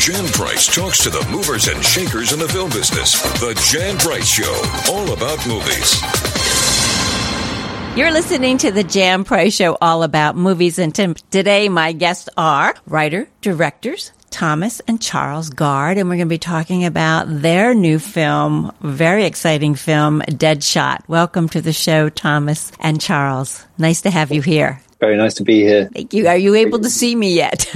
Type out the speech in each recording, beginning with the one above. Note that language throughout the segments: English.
Jan Price talks to the movers and shakers in the film business. The Jan Price Show, all about movies. You're listening to the Jan Price Show, all about movies. And today, my guests are writer, directors, Thomas and Charles Guard, and we're going to be talking about their new film, very exciting film, Deadshot. Welcome to the show, Thomas and Charles. Nice to have you here. Very nice to be here. Thank you. Are you able to see me yet?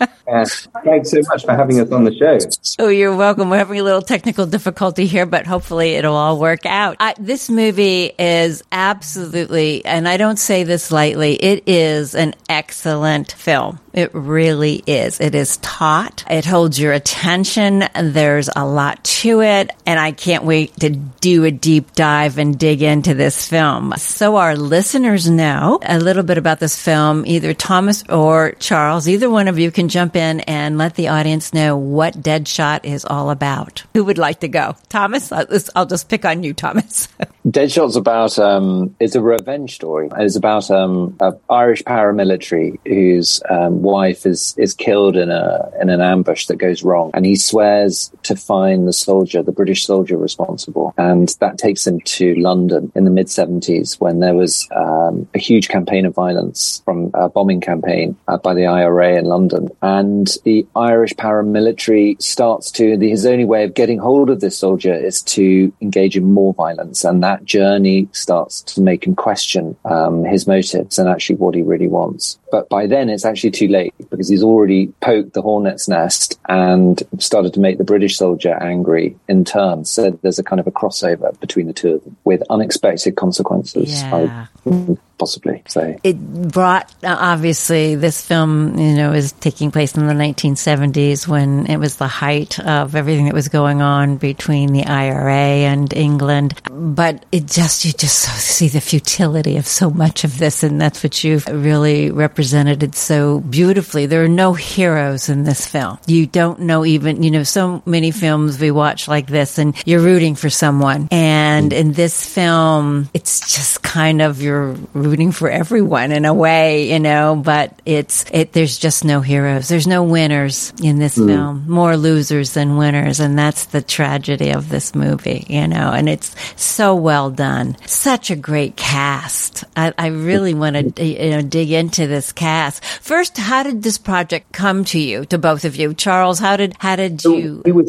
Uh, thanks so much for having us on the show. Oh, you're welcome. We're having a little technical difficulty here, but hopefully it'll all work out. I, this movie is absolutely, and I don't say this lightly, it is an excellent film. It really is. It is taut. It holds your attention. There's a lot to it. And I can't wait to do a deep dive and dig into this film. So our listeners know a little bit about this film. Either Thomas or Charles, either one of you can jump in and let the audience know what Deadshot is all about. Who would like to go? Thomas? I'll just pick on you, Thomas. Deadshot's about, um, it's a revenge story. It's about um, an Irish paramilitary whose um, wife is is killed in a in an ambush that goes wrong, and he swears to find the soldier, the British soldier responsible, and that takes him to London in the mid seventies when there was um, a huge campaign of violence from a bombing campaign uh, by the IRA in London, and the Irish paramilitary starts to the, his only way of getting hold of this soldier is to engage in more violence, and that journey starts to make him question um, his motives and actually what he really wants. But by then, it's actually too late because he's already poked the hornet's nest and started to make the British soldier angry in turn. So there's a kind of a crossover between the two of them with unexpected consequences. Yeah. I, possibly say. It brought, obviously, this film, you know, is taking place in the 1970s when it was the height of everything that was going on between the IRA and England. But it just, you just see the futility of so much of this, and that's what you've really represented it so beautifully. There are no heroes in this film. You don't know even, you know, so many films we watch like this, and you're rooting for someone. And mm. in this film, it's just kind of you're rooting for everyone in a way, you know, but it's, it, there's just no heroes. There's no winners in this mm. film, more losers than winners. And that's the tragedy of this movie, you know, and it's so well done. Such a great cast. I, I really want to, you know, dig into this cast. First, how did this project come to you, to both of you? Charles, how did, how did you? We were,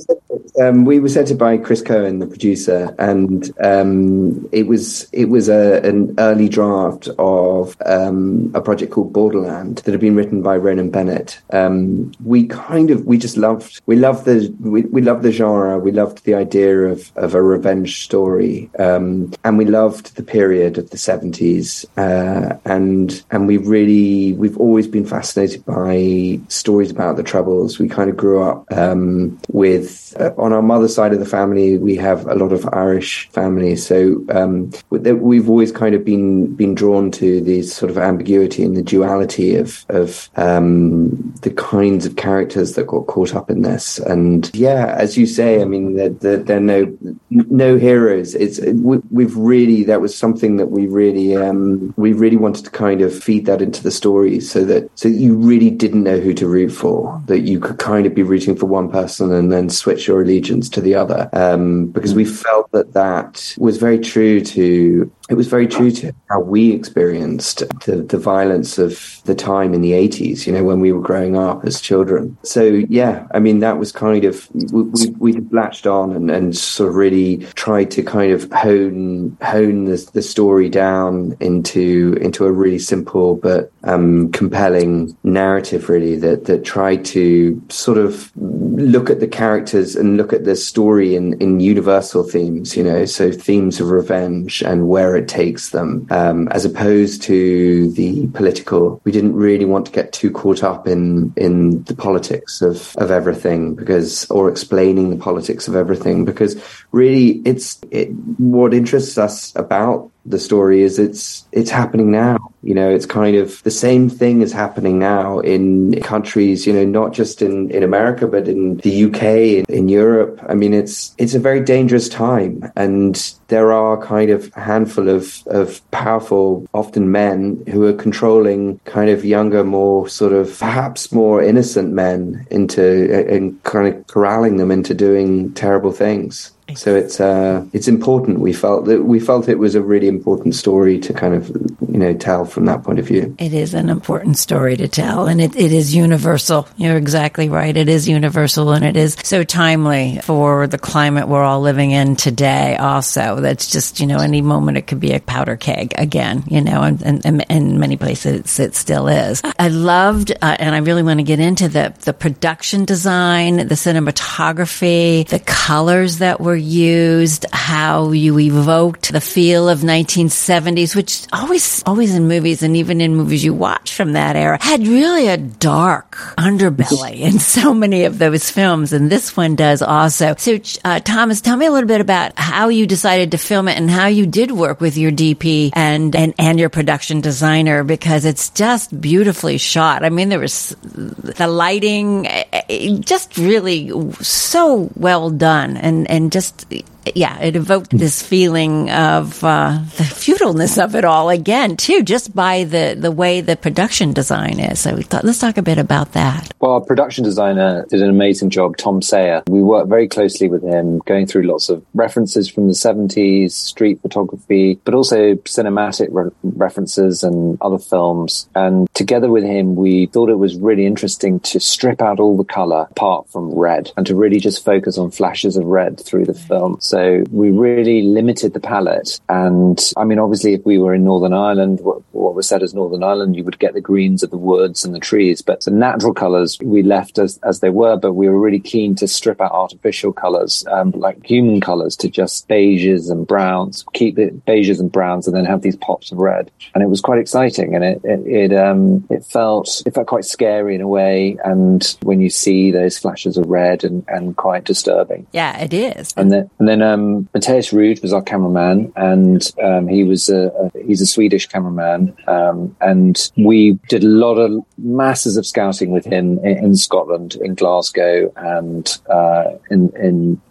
um, we were sent it by Chris Cohen, the producer, and um, it was, it was a, an early draft of um, a project called Borderland that had been written by Ronan Bennett. Um, we kind of we just loved we loved the we, we loved the genre. We loved the idea of of a revenge story, um, and we loved the period of the seventies. Uh, and and we really we've always been fascinated by stories about the troubles. We kind of grew up um, with uh, on our mother's side of the family. We have a lot of Irish families, so um, we've always kind of been been drawn to the sort of ambiguity and the duality of of um, the kinds of characters that got caught up in this. And yeah, as you say, I mean, there, there, are no no heroes. It's we, have really that was something that we really um, we really wanted to kind of feed that into the story, so that so that you really didn't know who to root for. That you could kind of be rooting for one person and then switch your allegiance to the other, um, because we felt that that was very true to it was very true to how we experienced the, the violence of the time in the 80s, you know, when we were growing up as children. So, yeah, I mean, that was kind of, we, we, latched on and, and sort of really tried to kind of hone, hone the, the story down into, into a really simple but um, compelling narrative, really, that, that tried to sort of look at the characters and look at the story in, in universal themes, you know, so themes of revenge and where it takes them, um, as opposed to the political. We didn't really want to get too caught up in in the politics of of everything because, or explaining the politics of everything because really, it's it, what interests us about the story is it's it's happening now You know, it's kind of the same thing is happening now in countries, you know, not just in, in America, but in the UK, in, in Europe. I mean, it's, it's a very dangerous time. And there are kind of a handful of, of powerful, often men who are controlling kind of younger, more sort of perhaps more innocent men into and kind of corralling them into doing terrible things. So it's uh, it's important. We felt that we felt it was a really important story to kind of you know tell from that point of view. It is an important story to tell, and it, it is universal. You're exactly right. It is universal, and it is so timely for the climate we're all living in today. Also, that's just you know any moment it could be a powder keg again. You know, and and, in many places it still is. I loved, uh, and I really want to get into the the production design, the cinematography, the colors that were used, how you evoked the feel of 1970s, which always, always in movies and even in movies you watch from that era had really a dark underbelly in so many of those films. And this one does also. So, uh, Thomas, tell me a little bit about how you decided to film it and how you did work with your DP and, and, and your production designer because it's just beautifully shot. I mean, there was the lighting, eh, eh, just really so well done and, and just 对。Yeah, it evoked this feeling of uh, the futileness of it all again, too, just by the, the way the production design is. So we thought, let's talk a bit about that. Well, our production designer did an amazing job, Tom Sayer. We worked very closely with him, going through lots of references from the 70s, street photography, but also cinematic re- references and other films. And together with him, we thought it was really interesting to strip out all the color apart from red and to really just focus on flashes of red through the film. So so we really limited the palette. And I mean, obviously, if we were in Northern Ireland, what, what was said as Northern Ireland, you would get the greens of the woods and the trees. But the natural colors we left as, as they were, but we were really keen to strip out artificial colors, um, like human colors to just beiges and browns, keep the beiges and browns and then have these pops of red. And it was quite exciting. And it, it, it, um, it felt, it felt quite scary in a way. And when you see those flashes of red and, and quite disturbing. Yeah, it is. And then, and then, um, Matthias Ruud was our cameraman, and um, he was a, a, he's a Swedish cameraman, um, and we did a lot of masses of scouting with him in, in Scotland, in Glasgow, and uh, in in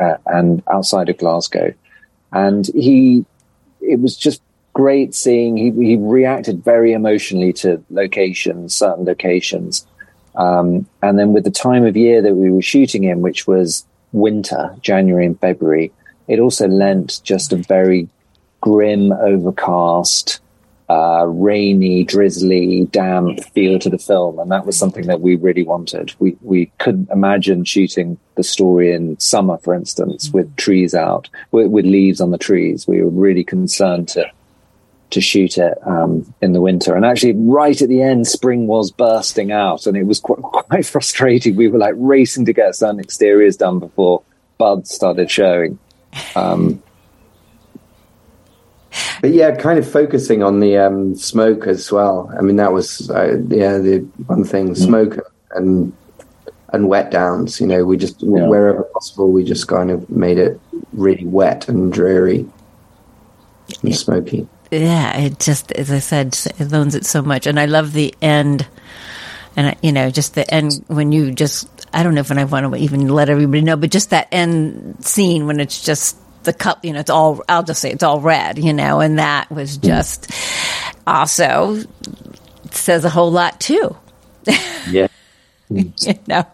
uh, and outside of Glasgow, and he it was just great seeing he he reacted very emotionally to locations, certain locations. Um, and then with the time of year that we were shooting in, which was winter, January and February, it also lent just a very grim, overcast, uh, rainy, drizzly, damp feel to the film, and that was something that we really wanted. We we couldn't imagine shooting the story in summer, for instance, with trees out, with, with leaves on the trees. We were really concerned to to shoot it um, in the winter. And actually, right at the end, spring was bursting out, and it was quite, quite frustrating. We were like racing to get some exteriors done before buds started showing. Um, but yeah, kind of focusing on the um, smoke as well. I mean, that was uh, yeah the one thing: mm. smoke and and wet downs. You know, we just yeah. wherever possible, we just kind of made it really wet and dreary and smoky yeah, it just, as I said, it loans it so much. And I love the end. And, you know, just the end when you just, I don't know if I want to even let everybody know, but just that end scene when it's just the cup, you know, it's all, I'll just say it's all red, you know, and that was mm. just also says a whole lot too. Yeah. you know,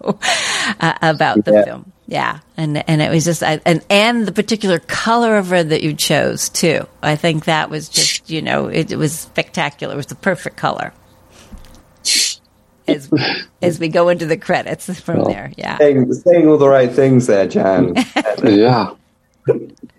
uh, about the yeah. film. Yeah, and and it was just and and the particular color of red that you chose too. I think that was just you know it, it was spectacular. It was the perfect color. As as we go into the credits from well, there, yeah, saying, saying all the right things there, Jan. yeah.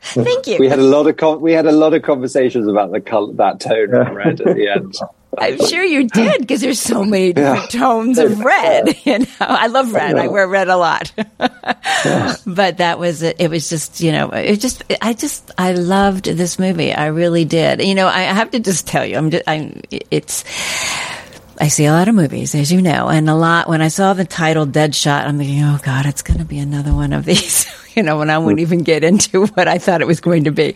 Thank you. We had a lot of con- we had a lot of conversations about the color that tone of red at the end. I'm sure you did because there's so many different yeah. tones of red. You know, I love red. I, I wear red a lot. yeah. But that was it. It was just you know, it just I just I loved this movie. I really did. You know, I have to just tell you, I'm just I'm it's. I see a lot of movies, as you know, and a lot. When I saw the title "Deadshot," I'm thinking, "Oh God, it's going to be another one of these." you know, when I wouldn't even get into what I thought it was going to be.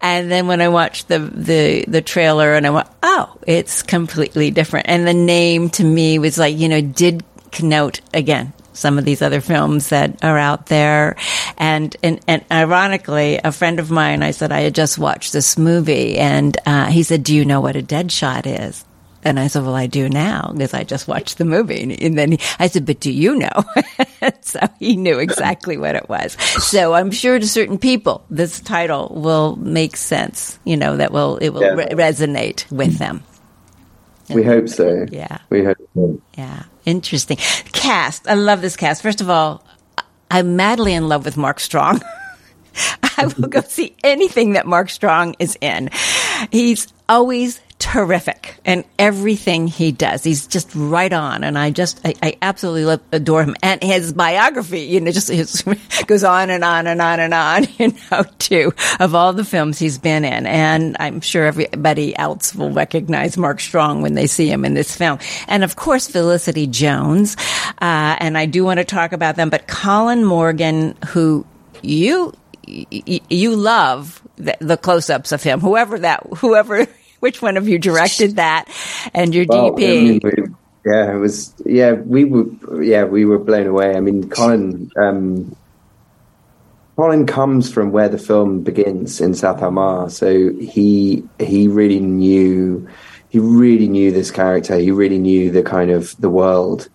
And then when I watched the, the, the trailer and I went, oh, it's completely different. And the name to me was like, you know, did connote again some of these other films that are out there. And, and, and ironically, a friend of mine, I said, I had just watched this movie and, uh, he said, do you know what a dead shot is? And I said, well, I do now because I just watched the movie. And then he, I said, but do you know? so he knew exactly what it was. So I'm sure to certain people, this title will make sense, you know, that will, it will yeah. re- resonate with them. We hope so. Yeah. We hope so. Yeah. Interesting. Cast. I love this cast. First of all, I'm madly in love with Mark Strong. I will go see anything that Mark Strong is in. He's always terrific in everything he does. He's just right on, and I just I, I absolutely love, adore him. And his biography, you know, just his, goes on and on and on and on. You know, too of all the films he's been in, and I'm sure everybody else will recognize Mark Strong when they see him in this film. And of course, Felicity Jones, uh, and I do want to talk about them. But Colin Morgan, who you you love the, the close-ups of him, whoever that whoever which one of you directed that and your well, DP? I mean, we, yeah, it was. Yeah, we were. Yeah, we were blown away. I mean, Colin. Um, Colin comes from where the film begins in South Armagh, so he he really knew he really knew this character. He really knew the kind of the world,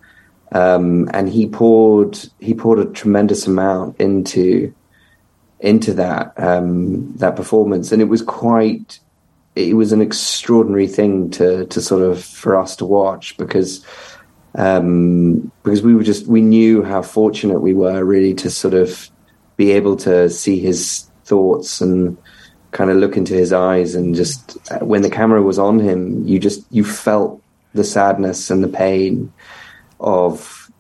um, and he poured he poured a tremendous amount into into that um, that performance, and it was quite it was an extraordinary thing to to sort of for us to watch because um, because we were just we knew how fortunate we were really to sort of be able to see his thoughts and kind of look into his eyes and just when the camera was on him you just you felt the sadness and the pain of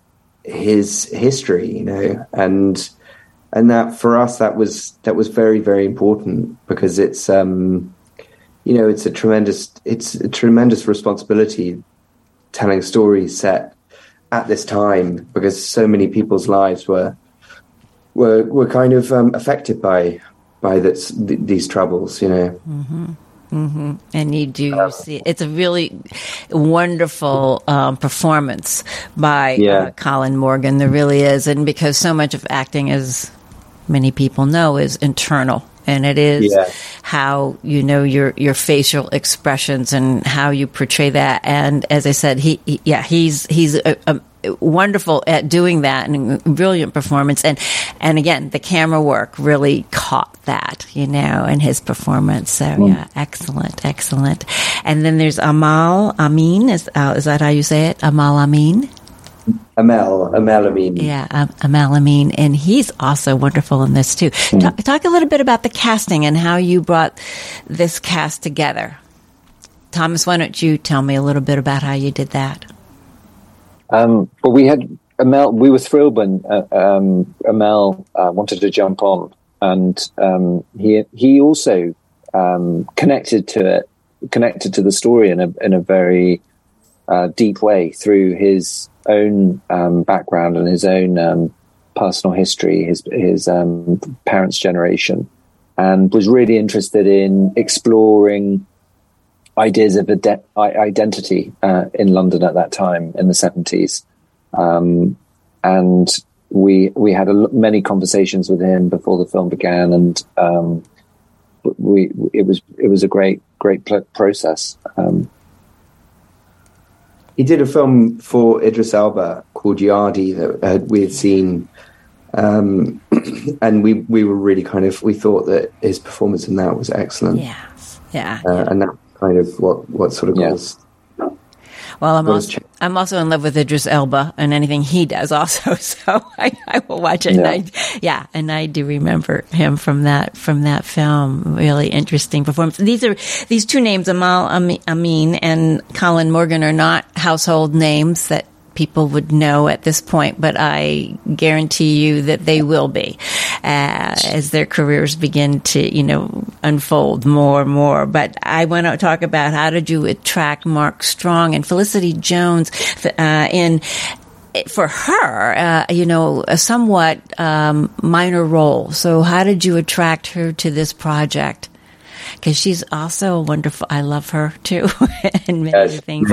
his history you know? And and that for us that was that was very very important because it's um you know, it's a tremendous it's a tremendous responsibility telling stories set at this time because so many people's lives were were were kind of um, affected by by this, th- these troubles. You know. Mm-hmm. Mm-hmm. And you do uh, see it's a really wonderful um, performance by yeah. uh, Colin Morgan. There really is, and because so much of acting, as many people know, is internal and it is yeah. how you know your your facial expressions and how you portray that. And as I said, he, he yeah, he's he's a, a wonderful at doing that and brilliant performance and and again the camera work really caught that you know in his performance so mm. yeah excellent excellent and then there's Amal Ameen is uh, is that how you say it Amal Ameen Aml, Aml Ameen. Yeah, um, Aml Ameen. And he's also wonderful in this too. Mm. Talk, talk, a little bit about the casting and how you brought this cast together. Thomas, why don't you tell me a little bit about how you did that? Um, well, we had Aml, we were thrilled when uh, um, Aml uh, wanted to jump on. And um, he he also um, connected to it, connected to the story in a in a very uh, deep way through his own um, background and his own um, personal history, his his um, parents' generation, and was really interested in exploring ideas of ide- identity uh, in London at that time in the seventies, um, and we we had many conversations with him before the film began, and um, we it was it was a great great process. Um, he did a film for Idris Elba called Yardie that uh, we had seen, um, and we we were really kind of we thought that his performance in that was excellent. Yeah, yeah, uh, and that kind of what what sort of yeah. Well, I'm also, I'm also in love with Idris Elba and anything he does also. So I, I will watch it. Yeah. And I, yeah. And I do remember him from that, from that film. Really interesting performance. These are, these two names, Amal Ameen and Colin Morgan are not household names that people would know at this point, but I guarantee you that they will be uh, as their careers begin to, you know, unfold more and more. But I want to talk about how did you attract Mark Strong and Felicity Jones uh, in for her, uh, you know, a somewhat um, minor role. So, how did you attract her to this project? because she's also wonderful. I love her too, and many Yes. things.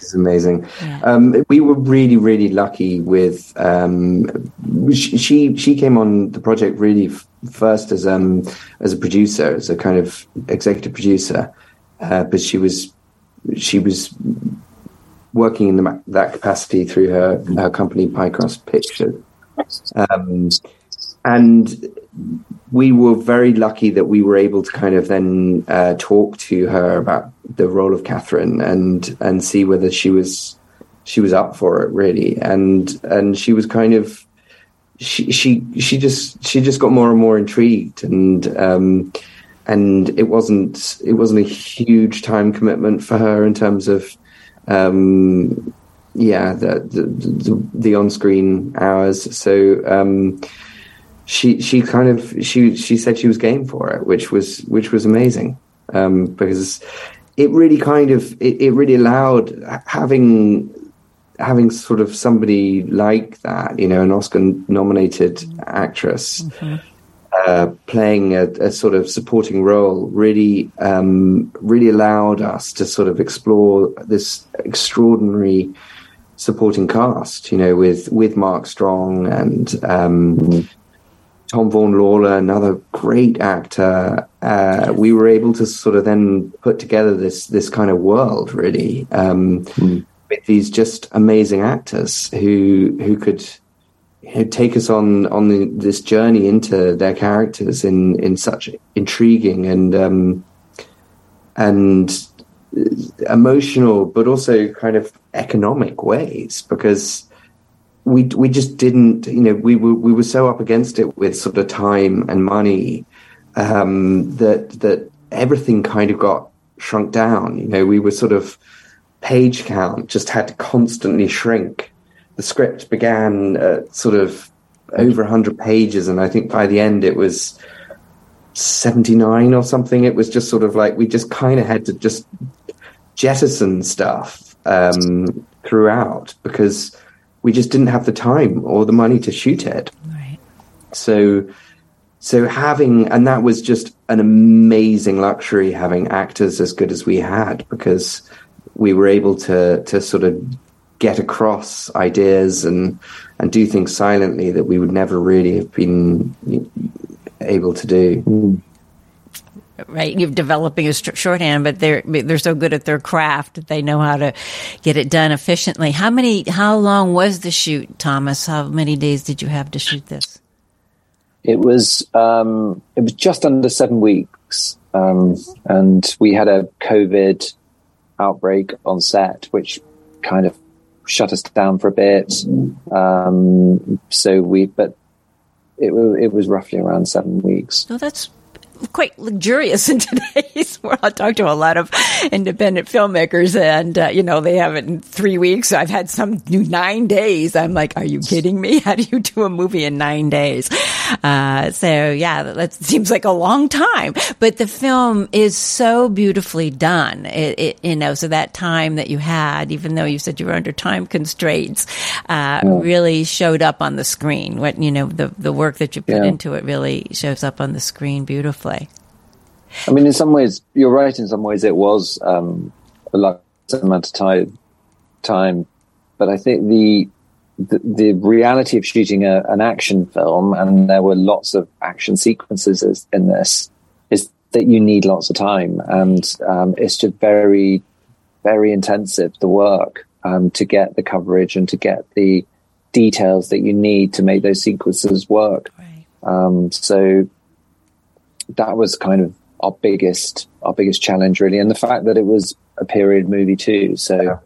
It's amazing. Yeah. Um, we were really, really lucky with. Um, she, she she came on the project really f- first as um as a producer, as a kind of executive producer, uh, but she was she was working in the, that capacity through her her company Pycross Pictures, um, and we were very lucky that we were able to kind of then uh, talk to her about the role of Catherine and and see whether she was she was up for it really. And and she was kind of she she she just she just got more and more intrigued. And um and it wasn't it wasn't a huge time commitment for her in terms of um yeah the the the, the on-screen hours. So um she she kind of she she said she was game for it, which was which was amazing. Um, because it really kind of it, it really allowed having having sort of somebody like that, you know, an Oscar nominated actress uh, playing a, a sort of supporting role really um, really allowed us to sort of explore this extraordinary supporting cast, you know, with with Mark Strong and um, Tom Vaughan Lawlor, another great actor. Uh, we were able to sort of then put together this this kind of world, really, um, with these just amazing actors who who could you know, take us on on the, this journey into their characters in in such intriguing and um, and emotional, but also kind of economic ways because we we just didn't you know we were we were so up against it with sort of time and money um, that that everything kind of got shrunk down. You know, we were sort of page count just had to constantly shrink. The script began at sort of over 100 pages, and I think by the end it was 79 or something. It was just sort of like we just kind of had to just jettison stuff um, throughout because we just didn't have the time or the money to shoot it. Right. So, so having and that was just an amazing luxury having actors as good as we had because we were able to to sort of get across ideas and and do things silently that we would never really have been able to do. Hmm. Right? You're developing a st- shorthand, but they're they're so good at their craft that they know how to get it done efficiently. How many? How long was the shoot, Thomas? How many days did you have to shoot this? It was um, it was just under seven weeks, um, and we had a COVID outbreak on set, which kind of shut us down for a bit. Um, so we, but it was it was roughly around seven weeks. So that's quite luxurious in today's world. I talk to a lot of independent filmmakers, and uh, you know they have it in three weeks. I've had some do nine days. I'm like, are you kidding me? How do you do a movie in nine days? Uh, so yeah, that seems like a long time. But the film is so beautifully done. It, it, you know, so that time that you had, even though you said you were under time constraints, uh, really showed up on the screen. What you know, the the work that you put Yeah. into it really shows up on the screen beautifully. I mean, in some ways, you're right. In some ways, it was um, a large amount of time, time, but I think the the, the reality of shooting a, an action film, and there were lots of action sequences in this, is that you need lots of time, and um, it's just very, very intensive the work um, to get the coverage and to get the details that you need to make those sequences work. Right. Um, so that was kind of our biggest our biggest challenge really, and the fact that it was a period movie too. So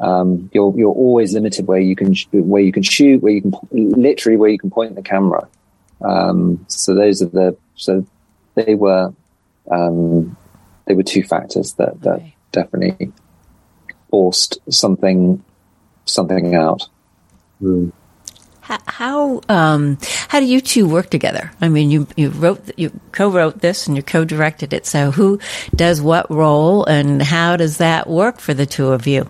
um, you're you're always limited where you can sh- where you can shoot, where you can literally where you can point the camera. Um, so those are the so they were um, they were two factors that that Okay. definitely forced something something out. How how, um, how do you two work together? I mean, you you wrote you co-wrote this and you co-directed it. So who does what role and how does that work for the two of you?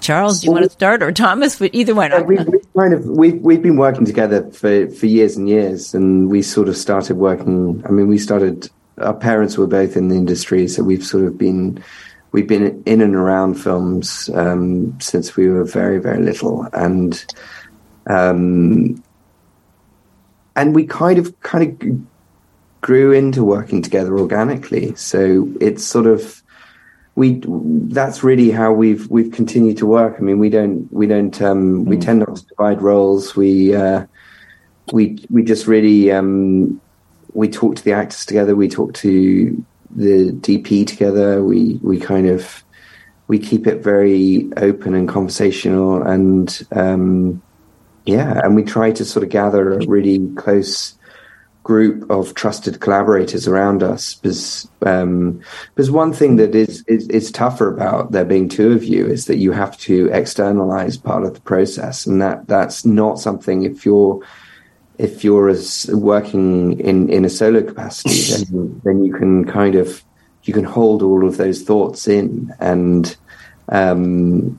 Charles, do you want to start or Thomas? But either one. Yeah, we, we kind of we we've been working together for for years and years, and we sort of started working. I mean, we started our parents were both in the industry, so we've sort of been we've been in and around films um, since we were very very little, and um, and we kind of kind of grew into working together organically. So it's sort of we that's really how we've we've continued to work. I mean, we don't we don't um, we mm. tend not to divide roles. We uh, we we just really um, we talk to the actors together. We talk to the DP together. We we kind of we keep it very open and conversational, and um, yeah, and we try to sort of gather a really close group of trusted collaborators around us. Because um, because one thing that is, is is tougher about there being two of you is that you have to externalize part of the process, and that that's not something if you're if you're as working in in a solo capacity, then then you can kind of you can hold all of those thoughts in and um,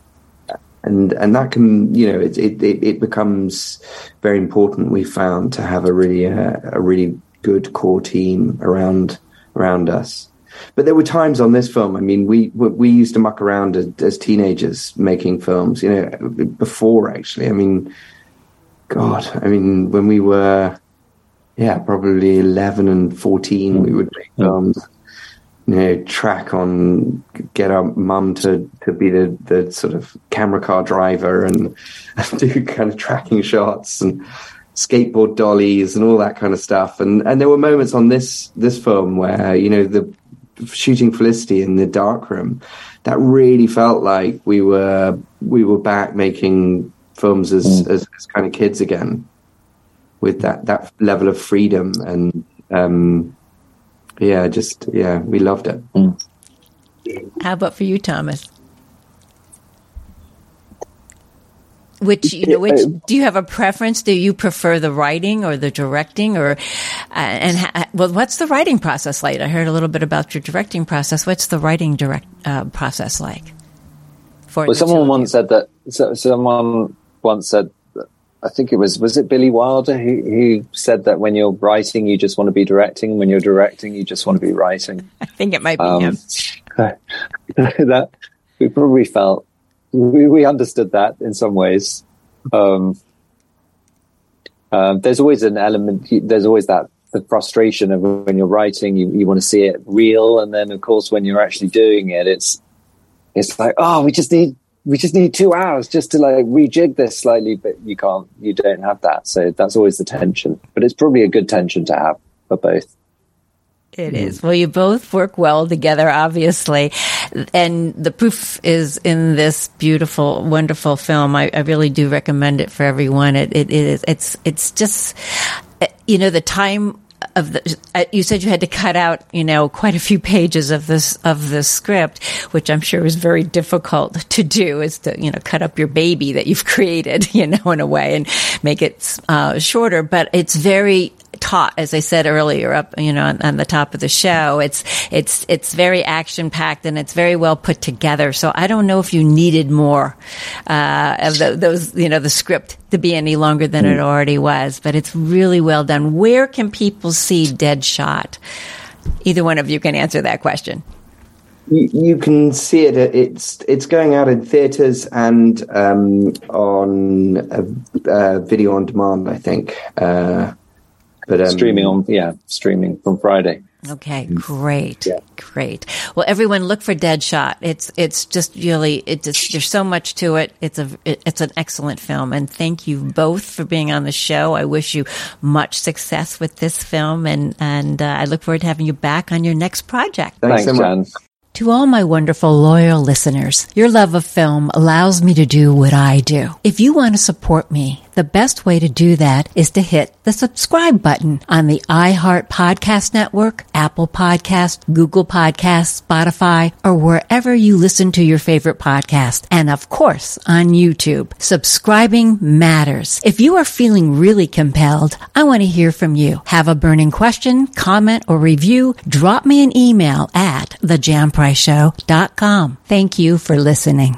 and and that can you know it it, it becomes very important. We found to have a really uh, a really good core team around around us. But there were times on this film. I mean, we we used to muck around as, as teenagers making films. You know, before actually. I mean, God, I mean, when we were, yeah, probably 11 and 14, we would make films, you know, track on, get our mum to, to be the, the sort of camera car driver and, and do kind of tracking shots and skateboard dollies and all that kind of stuff. And, and there were moments on this, this film where, you know, the shooting Felicity in the dark room, that really felt like we were, we were back making films as, mm. as, as kind of kids again with that that level of freedom and um, yeah, just yeah, we loved it. Mm. How about for you, Thomas? Which you know, which do you have a preference? Do you prefer the writing or the directing, or uh, and ha- well, what's the writing process like? I heard a little bit about your directing process. What's the writing direct uh, process like? For well, someone once said that. So, someone once said, I think it was was it Billy Wilder who, who said that when you're writing you just want to be directing, when you're directing you just want to be writing. I think it might be um, him. that we probably felt we, we understood that in some ways. Um, um, there's always an element. There's always that the frustration of when you're writing, you, you want to see it real, and then of course when you're actually doing it, it's it's like oh, we just need we just need two hours just to like rejig this slightly, but you can't, you don't have that. So that's always the tension, but it's probably a good tension to have for both. It mm-hmm. is. Well, you both work well together, obviously. And the proof is in this beautiful, wonderful film. I, I really do recommend it for everyone. It, it, it is, it's, it's just, you know, the time of the, uh, you said you had to cut out, you know, quite a few pages of this, of the script, which I'm sure is very difficult to do is to, you know, cut up your baby that you've created, you know, in a way and make it, uh, shorter, but it's very, taut, as I said earlier, up you know on, on the top of the show. It's it's it's very action packed and it's very well put together. So I don't know if you needed more uh, of the, those you know the script to be any longer than it already was, but it's really well done. Where can people see Deadshot? Either one of you can answer that question. You, can see it. It's it's going out in theaters and um, on a, a video on demand. I think. Uh, but um, streaming on, yeah, streaming from Friday. Okay, great, yeah. great. Well, everyone, look for Deadshot. It's it's just really it just there's so much to it. It's a it, it's an excellent film, and thank you both for being on the show. I wish you much success with this film, and and uh, I look forward to having you back on your next project. Thanks, Thanks Jen. To all my wonderful loyal listeners, your love of film allows me to do what I do. If you want to support me, the best way to do that is to hit the subscribe button on the iHeart Podcast Network, Apple Podcast, Google Podcast, Spotify, or wherever you listen to your favorite podcast. And of course, on YouTube. Subscribing matters. If you are feeling really compelled, I want to hear from you. Have a burning question, comment, or review? Drop me an email at thejanpriceshow.com. Thank you for listening.